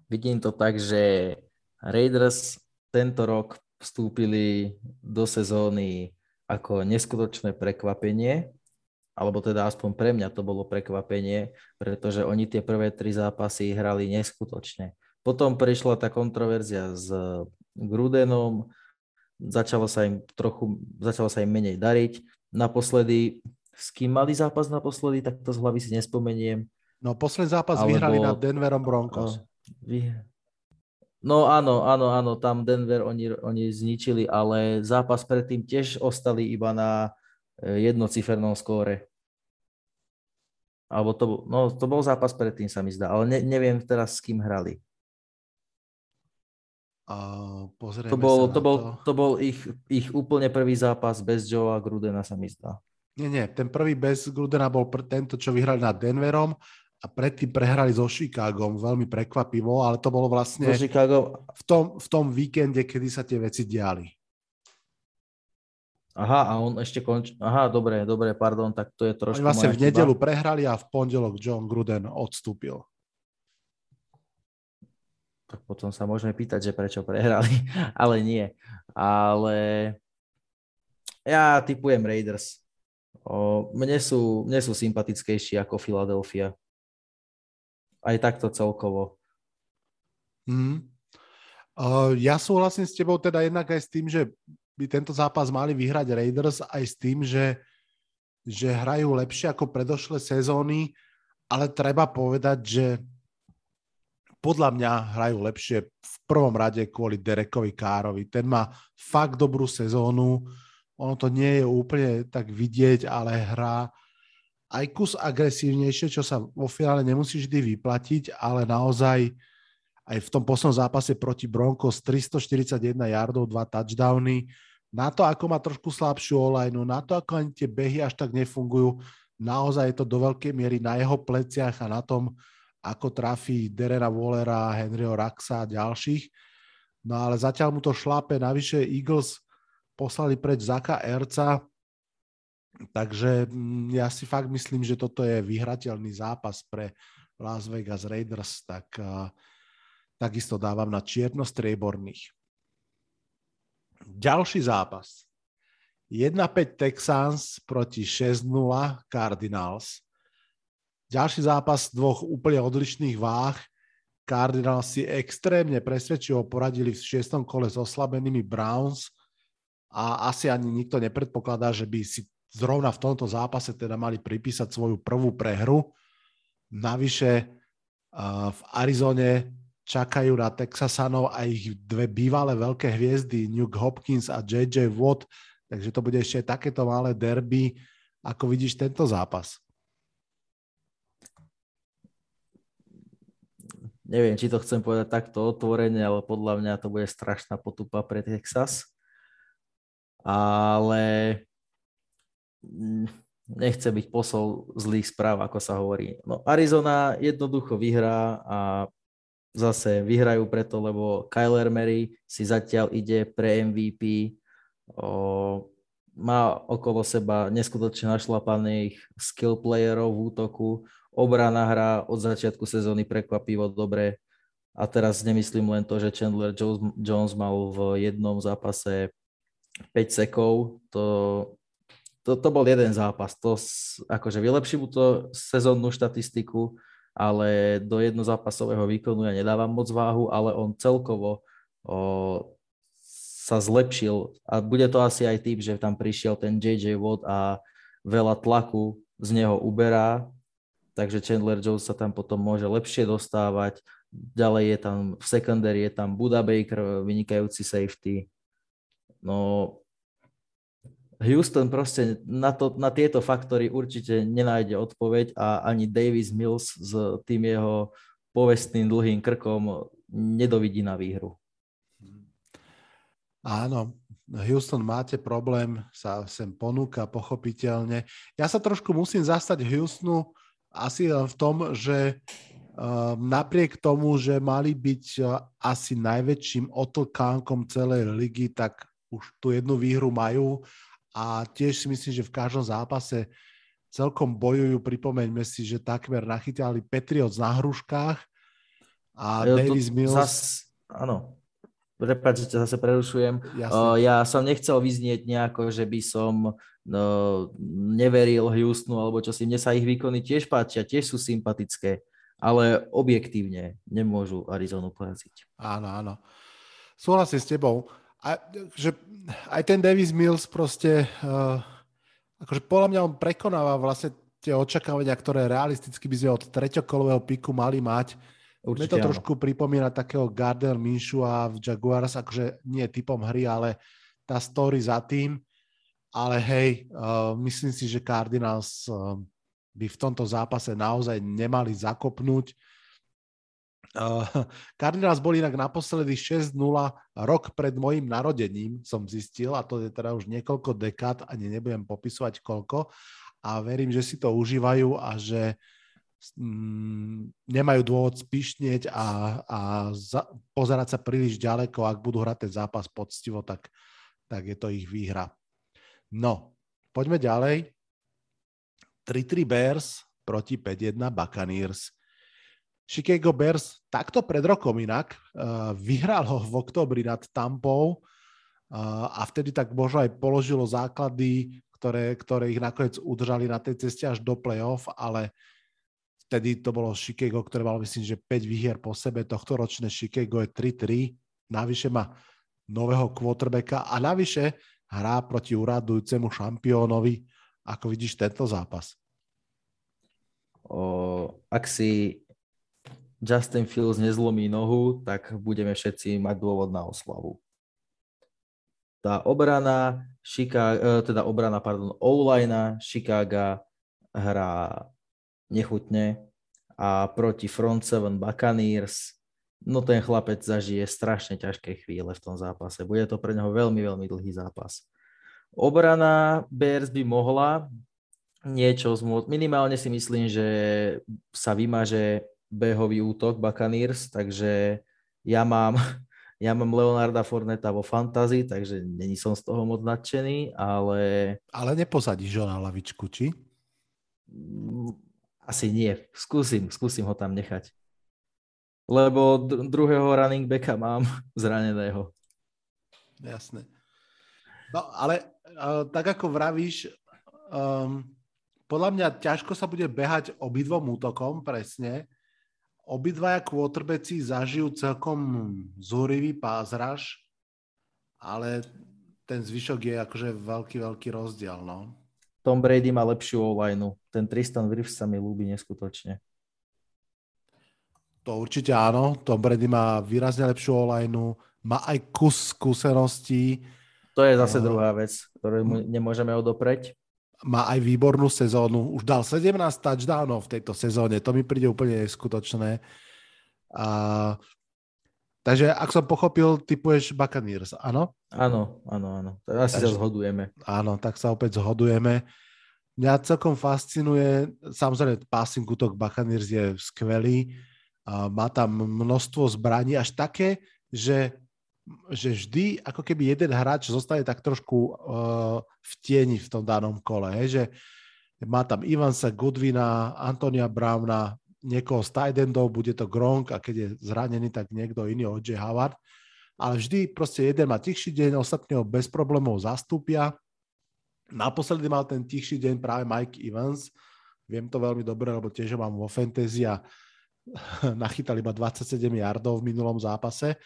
Vidím to tak, že Raiders tento rok vstúpili do sezóny ako neskutočné prekvapenie, alebo teda aspoň pre mňa to bolo prekvapenie, pretože oni tie prvé tri zápasy hrali neskutočne. Potom prišla tá kontroverzia s Grudenom, začalo sa im trochu, začalo sa im menej dariť. Naposledy, s kým mali zápas naposledy, tak to z hlavy si nespomeniem. No posledný zápas Alebo, vyhrali nad Denverom Broncos. No áno, áno, áno, tam Denver oni, oni zničili, ale zápas predtým tiež ostali iba na e, jednocifernom skóre. Alebo to, no, to bol zápas predtým, sa mi zdá, ale ne, neviem teraz, s kým hrali. Uh, to bol, to, bol, to. to bol ich, ich úplne prvý zápas bez Joea Grudena, sa mi zdá. Nie, nie, ten prvý bez Grudena bol pr- tento, čo vyhrali nad Denverom a predtým prehrali so Chicagom veľmi prekvapivo, ale to bolo vlastne Chicago... v, tom, v tom víkende, kedy sa tie veci diali. Aha, a on ešte končí. Aha, dobre, dobre, pardon, tak to je trošku Oni vlastne v nedelu chyba. prehrali a v pondelok John Gruden odstúpil. Tak potom sa môžeme pýtať, že prečo prehrali, ale nie. Ale ja typujem Raiders. O, mne, sú, mne sú sympatickejší ako Philadelphia aj takto celkovo. Mm. Uh, ja súhlasím s tebou teda jednak aj s tým, že by tento zápas mali vyhrať Raiders, aj s tým, že, že hrajú lepšie ako predošlé sezóny, ale treba povedať, že podľa mňa hrajú lepšie v prvom rade kvôli Derekovi Károvi. Ten má fakt dobrú sezónu, ono to nie je úplne tak vidieť, ale hrá aj kus agresívnejšie, čo sa vo finále nemusí vždy vyplatiť, ale naozaj aj v tom poslednom zápase proti Broncos 341 yardov, dva touchdowny. Na to, ako má trošku slabšiu olajnu, na to, ako ani tie behy až tak nefungujú, naozaj je to do veľkej miery na jeho pleciach a na tom, ako trafí Derera Wallera, Henryho Raxa a ďalších. No ale zatiaľ mu to šlape. Navyše Eagles poslali preč Zaka Erca, Takže mm, ja si fakt myslím, že toto je vyhrateľný zápas pre Las Vegas Raiders, tak uh, takisto dávam na čierno-strieborných. Ďalší zápas. 1-5 Texans proti 6-0 Cardinals. Ďalší zápas dvoch úplne odlišných váh. Cardinals si extrémne presvedčivo poradili v šiestom kole s oslabenými Browns a asi ani nikto nepredpokladá, že by si zrovna v tomto zápase teda mali pripísať svoju prvú prehru. Navyše v Arizone čakajú na Texasanov aj ich dve bývalé veľké hviezdy, Nuke Hopkins a JJ Watt, takže to bude ešte takéto malé derby. Ako vidíš tento zápas? Neviem, či to chcem povedať takto otvorene, ale podľa mňa to bude strašná potupa pre Texas. Ale Mm, nechce byť posol zlých správ, ako sa hovorí. No, Arizona jednoducho vyhrá a zase vyhrajú preto, lebo Kyler Murray si zatiaľ ide pre MVP. O, má okolo seba neskutočne našlapaných skill playerov v útoku, obrana hrá od začiatku sezóny prekvapivo dobre. A teraz nemyslím len to, že Chandler Jones mal v jednom zápase 5 sekov, to, to, to bol jeden zápas, to akože vylepší mu to sezónnu štatistiku, ale do jednozápasového výkonu ja nedávam moc váhu, ale on celkovo o, sa zlepšil a bude to asi aj tým, že tam prišiel ten JJ Watt a veľa tlaku z neho uberá, takže Chandler Jones sa tam potom môže lepšie dostávať. Ďalej je tam v secondary, je tam Buda Baker, vynikajúci safety. No, Houston proste na, to, na tieto faktory určite nenájde odpoveď a ani Davis Mills s tým jeho povestným dlhým krkom nedovidí na výhru. Áno, Houston máte problém, sa sem ponúka pochopiteľne. Ja sa trošku musím zastať Houstonu asi v tom, že uh, napriek tomu, že mali byť uh, asi najväčším otlkánkom celej ligy, tak už tú jednu výhru majú a tiež si myslím, že v každom zápase celkom bojujú. Pripomeňme si, že takmer nachytali Patriots na hruškách a ja, Davis Mills... Zas, áno, Prepač, že zase prerušujem. Uh, ja som nechcel vyznieť nejako, že by som no, neveril Houstonu alebo čo si. Mne sa ich výkony tiež páčia, tiež sú sympatické, ale objektívne nemôžu Arizonu poraziť. Áno, áno. Súhlasím s tebou. A, že aj ten Davis Mills proste, uh, akože podľa mňa on prekonáva vlastne tie očakávania, ktoré realisticky by sme od treťokolového piku mali mať Určite Mne to áno. trošku pripomína takého Gardner a v Jaguars, akože nie typom hry, ale tá story za tým. Ale hej, uh, myslím si, že Cardinals uh, by v tomto zápase naozaj nemali zakopnúť. Uh, Cardinals boli inak naposledy 6-0 rok pred mojim narodením, som zistil, a to je teda už niekoľko dekád, ani nebudem popisovať koľko. A verím, že si to užívajú a že Mm, nemajú dôvod spišnieť a, a za, pozerať sa príliš ďaleko. Ak budú hrať ten zápas poctivo, tak, tak je to ich výhra. No, poďme ďalej. 3-3 Bears proti 5-1 Buccaneers. Chicago Bears takto pred rokom inak uh, vyhral ho v oktobri nad Tampou uh, a vtedy tak možno aj položilo základy, ktoré, ktoré ich nakoniec udržali na tej ceste až do play-off, ale Vtedy to bolo Chicago, ktoré malo myslím, že 5 výhier po sebe. Tohto ročné Chicago je 3-3. Navyše má nového quarterbacka a navyše hrá proti uradujúcemu šampiónovi. Ako vidíš tento zápas? O, ak si Justin Fields nezlomí nohu, tak budeme všetci mať dôvod na oslavu. Tá obrana, Chicago, e, teda obrana, pardon, O-line Chicago hrá nechutne a proti Front Seven Buccaneers, no ten chlapec zažije strašne ťažké chvíle v tom zápase. Bude to pre neho veľmi, veľmi dlhý zápas. Obrana Bears by mohla niečo zmôcť. Minimálne si myslím, že sa vymaže behový útok Buccaneers, takže ja mám, ja mám Leonarda Forneta vo fantasy, takže není som z toho moc nadšený, ale... Ale neposadíš ho na lavičku, či? Asi nie. Skúsim, skúsim ho tam nechať. Lebo druhého running backa mám zraneného. Jasné. No ale uh, tak ako vravíš, um, podľa mňa ťažko sa bude behať obidvom útokom, presne. Obidvaja quarterbacki zažijú celkom zúrivý pázraž, ale ten zvyšok je akože veľký, veľký rozdiel, no. Tom Brady má lepšiu online. Ten Tristan Wirfs sa mi ľúbi neskutočne. To určite áno. Tom Brady má výrazne lepšiu online. Má aj kus skúseností. To je zase druhá vec, ktorú mu nemôžeme odopreť. Má aj výbornú sezónu. Už dal 17 touchdownov v tejto sezóne. To mi príde úplne neskutočné. A Takže ak som pochopil, typuješ Buccaneers, áno? Áno, áno, áno. Asi Takže, sa zhodujeme. Áno, tak sa opäť zhodujeme. Mňa celkom fascinuje, samozrejme passing útok Buccaneers je skvelý, má tam množstvo zbraní, až také, že že vždy ako keby jeden hráč zostane tak trošku uh, v tieni v tom danom kole, hej, že má tam Ivansa, Goodwina, Antonia Browna, niekoho z Tidendov, bude to Gronk a keď je zranený, tak niekto iný, O.J. Howard. Ale vždy proste jeden má tichší deň, ostatní ho bez problémov zastúpia. Naposledy mal ten tichší deň práve Mike Evans. Viem to veľmi dobre, lebo tiež ho mám vo fantasy a nachytal iba 27 yardov v minulom zápase.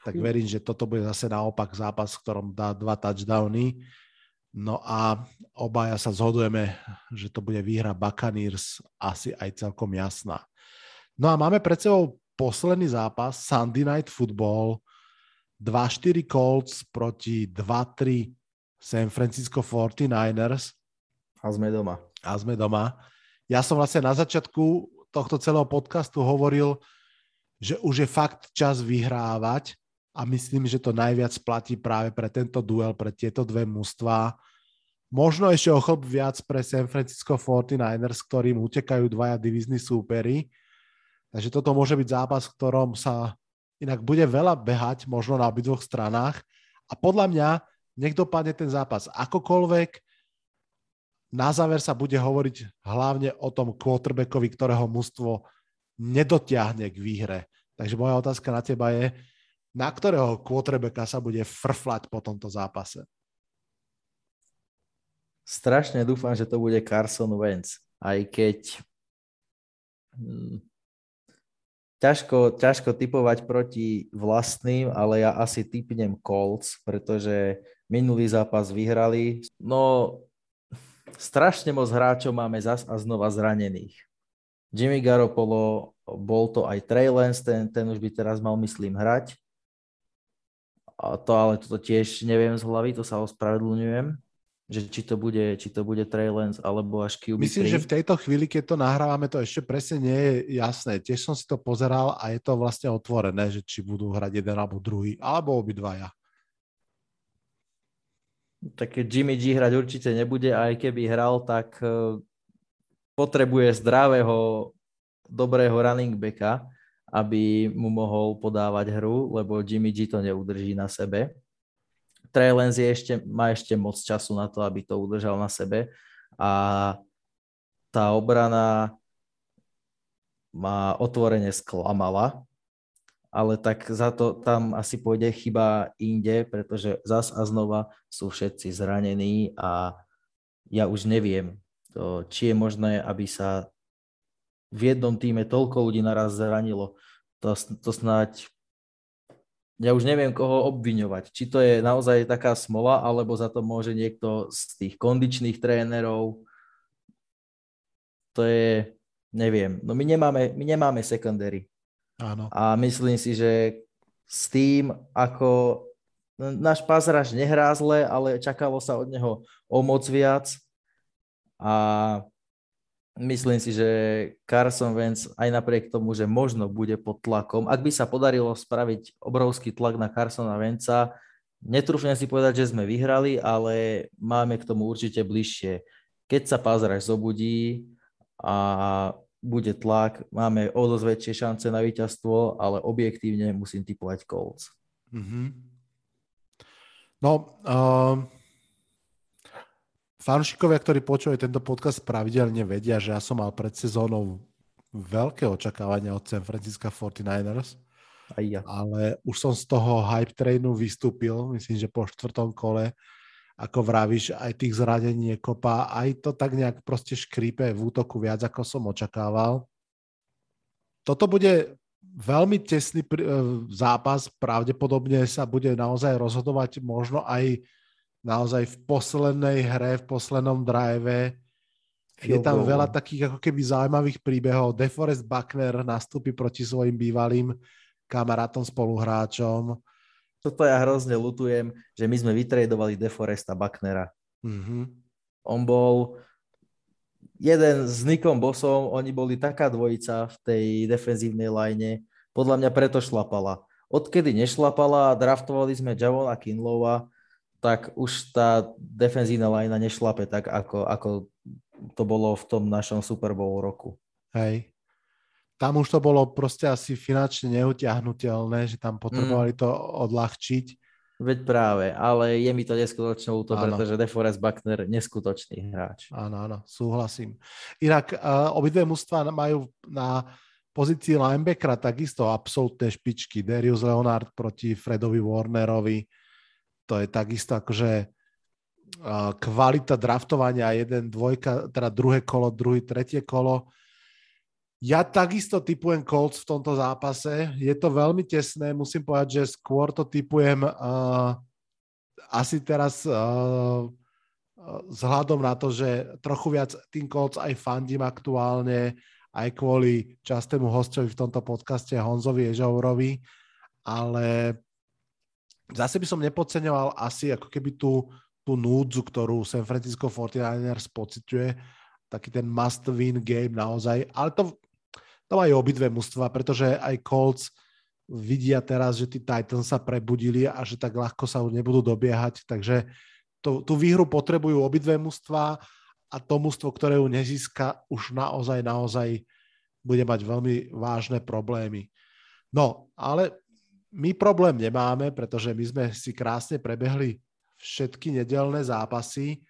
Tak hm. verím, že toto bude zase naopak zápas, v ktorom dá dva touchdowny No a obaja sa zhodujeme, že to bude výhra Buccaneers asi aj celkom jasná. No a máme pred sebou posledný zápas, Sunday Night Football, 2-4 Colts proti 2-3 San Francisco 49ers. A sme doma. A sme doma. Ja som vlastne na začiatku tohto celého podcastu hovoril, že už je fakt čas vyhrávať a myslím, že to najviac platí práve pre tento duel, pre tieto dve mužstva. Možno ešte o chlop viac pre San Francisco 49ers, ktorým utekajú dvaja divizní súpery. Takže toto môže byť zápas, v ktorom sa inak bude veľa behať, možno na obidvoch stranách. A podľa mňa nech dopadne ten zápas akokoľvek. Na záver sa bude hovoriť hlavne o tom quarterbackovi, ktorého mužstvo nedotiahne k výhre. Takže moja otázka na teba je, na ktorého quarterbacka sa bude frflať po tomto zápase? Strašne dúfam, že to bude Carson Wentz, aj keď hm, ťažko, ťažko typovať proti vlastným, ale ja asi typnem Colts, pretože minulý zápas vyhrali. No, strašne moc hráčov máme zas a znova zranených. Jimmy Garoppolo, bol to aj Trey Lance, ten, ten už by teraz mal, myslím, hrať. A to ale toto tiež neviem z hlavy, to sa ospravedlňujem, že či to bude, či to bude Trey Lance alebo až QB3. Myslím, že v tejto chvíli, keď to nahrávame, to ešte presne nie je jasné. Tiež som si to pozeral a je to vlastne otvorené, že či budú hrať jeden alebo druhý, alebo obidvaja. Tak Jimmy G hrať určite nebude a aj keby hral, tak e, potrebuje zdravého, dobrého running backa, aby mu mohol podávať hru, lebo Jimmy G to neudrží na sebe. Trey Lance je ešte, má ešte moc času na to, aby to udržal na sebe a tá obrana ma otvorene sklamala, ale tak za to tam asi pôjde chyba inde, pretože zas a znova sú všetci zranení a ja už neviem, to, či je možné, aby sa v jednom týme toľko ľudí naraz zranilo. To, to snáď, ja už neviem, koho obviňovať. Či to je naozaj taká smola, alebo za to môže niekto z tých kondičných trénerov. To je, neviem. No my nemáme, my nemáme secondary. Áno. A myslím si, že s tým, ako náš pázraž nehrá zle, ale čakalo sa od neho o moc viac. A myslím si, že Carson Wentz aj napriek tomu, že možno bude pod tlakom, ak by sa podarilo spraviť obrovský tlak na Carsona Wentza, netrúfne si povedať, že sme vyhrali, ale máme k tomu určite bližšie. Keď sa Pázraž zobudí a bude tlak, máme o dosť väčšie šance na víťazstvo, ale objektívne musím typovať Colts. Mm-hmm. No, uh, Fanúšikovia, ktorí počúvajú tento podcast pravidelne vedia, že ja som mal pred sezónou veľké očakávania od San Francisco 49ers. Aj ja. Ale už som z toho hype trainu vystúpil, myslím, že po štvrtom kole, ako vravíš, aj tých zranení je kopa, aj to tak nejak proste škrípe v útoku viac, ako som očakával. Toto bude veľmi tesný e, zápas, pravdepodobne sa bude naozaj rozhodovať možno aj naozaj v poslednej hre, v poslednom drive. Je tam veľa takých ako keby zaujímavých príbehov. DeForest Buckner nastúpi proti svojim bývalým kamarátom, spoluhráčom. Toto ja hrozne lutujem, že my sme vytredovali DeForesta Bucknera. Mm-hmm. On bol jeden s Nikom Bosom, oni boli taká dvojica v tej defenzívnej line. Podľa mňa preto šlapala. Odkedy nešlapala, draftovali sme Javona Kinlowa, tak už tá defenzívna lajna nešlape tak, ako, ako to bolo v tom našom Super Bowl roku. Hej. tam už to bolo proste asi finančne neutiahnutelné, že tam potrebovali mm. to odľahčiť. Veď práve, ale je mi to neskutočné úto, pretože DeForest Buckner neskutočný hráč. Áno, áno, súhlasím. Inak uh, obidve mužstva majú na pozícii linebackera takisto absolútne špičky. Darius Leonard proti Fredovi Warnerovi. To je takisto akože kvalita draftovania jeden, dvojka, teda druhé kolo, druhý, tretie kolo ja takisto typujem Colts v tomto zápase. Je to veľmi tesné, musím povedať, že skôr to typujem uh, asi teraz uh, vzhľadom na to, že trochu viac tým Colts aj fandím aktuálne, aj kvôli častému hostovi v tomto podcaste Honzovi Ežaurovi, ale zase by som nepodceňoval asi ako keby tú, tú núdzu, ktorú San Francisco 49ers pociťuje, taký ten must-win game naozaj, ale to to majú obidve mužstva, pretože aj Colts vidia teraz, že tí Titans sa prebudili a že tak ľahko sa nebudú dobiehať, takže to, tú výhru potrebujú obidve mužstva a to mužstvo, ktoré ju nezíska, už naozaj, naozaj bude mať veľmi vážne problémy. No, ale my problém nemáme, pretože my sme si krásne prebehli všetky nedelné zápasy.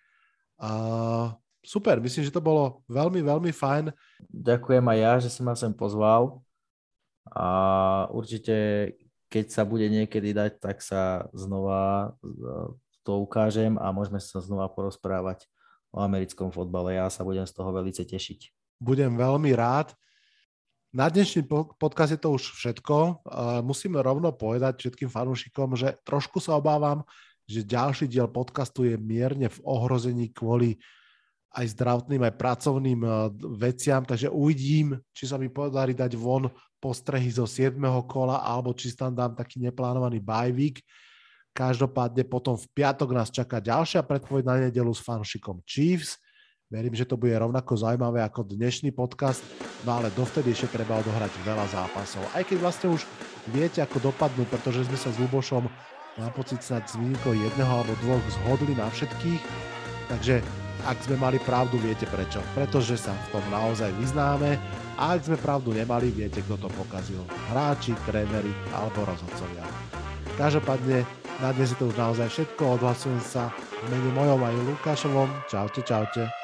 Uh, super, myslím, že to bolo veľmi, veľmi fajn. Ďakujem aj ja, že si ma sem pozval a určite, keď sa bude niekedy dať, tak sa znova e, to ukážem a môžeme sa znova porozprávať o americkom fotbale. Ja sa budem z toho veľmi tešiť. Budem veľmi rád. Na dnešný podcast je to už všetko. Musíme rovno povedať všetkým fanúšikom, že trošku sa obávam, že ďalší diel podcastu je mierne v ohrození kvôli aj zdravotným, aj pracovným eh, veciam, takže uvidím, či sa mi podarí dať von postrehy zo 7. kola, alebo či tam dám taký neplánovaný bajvík. Každopádne potom v piatok nás čaká ďalšia predpoveď na nedelu s fanšikom Chiefs. Verím, že to bude rovnako zaujímavé ako dnešný podcast, no ale dovtedy ešte treba odohrať veľa zápasov. Aj keď vlastne už viete, ako dopadnú, pretože sme sa s Lubošom na pocit snad výnimkou jedného alebo dvoch zhodli na všetkých, takže ak sme mali pravdu, viete prečo. Pretože sa v tom naozaj vyznáme a ak sme pravdu nemali, viete, kto to pokazil. Hráči, tréneri alebo rozhodcovia. Každopádne, na dnes je to už naozaj všetko. Odhlasujem sa v mene mojom aj Lukášovom. Čaute, čaute.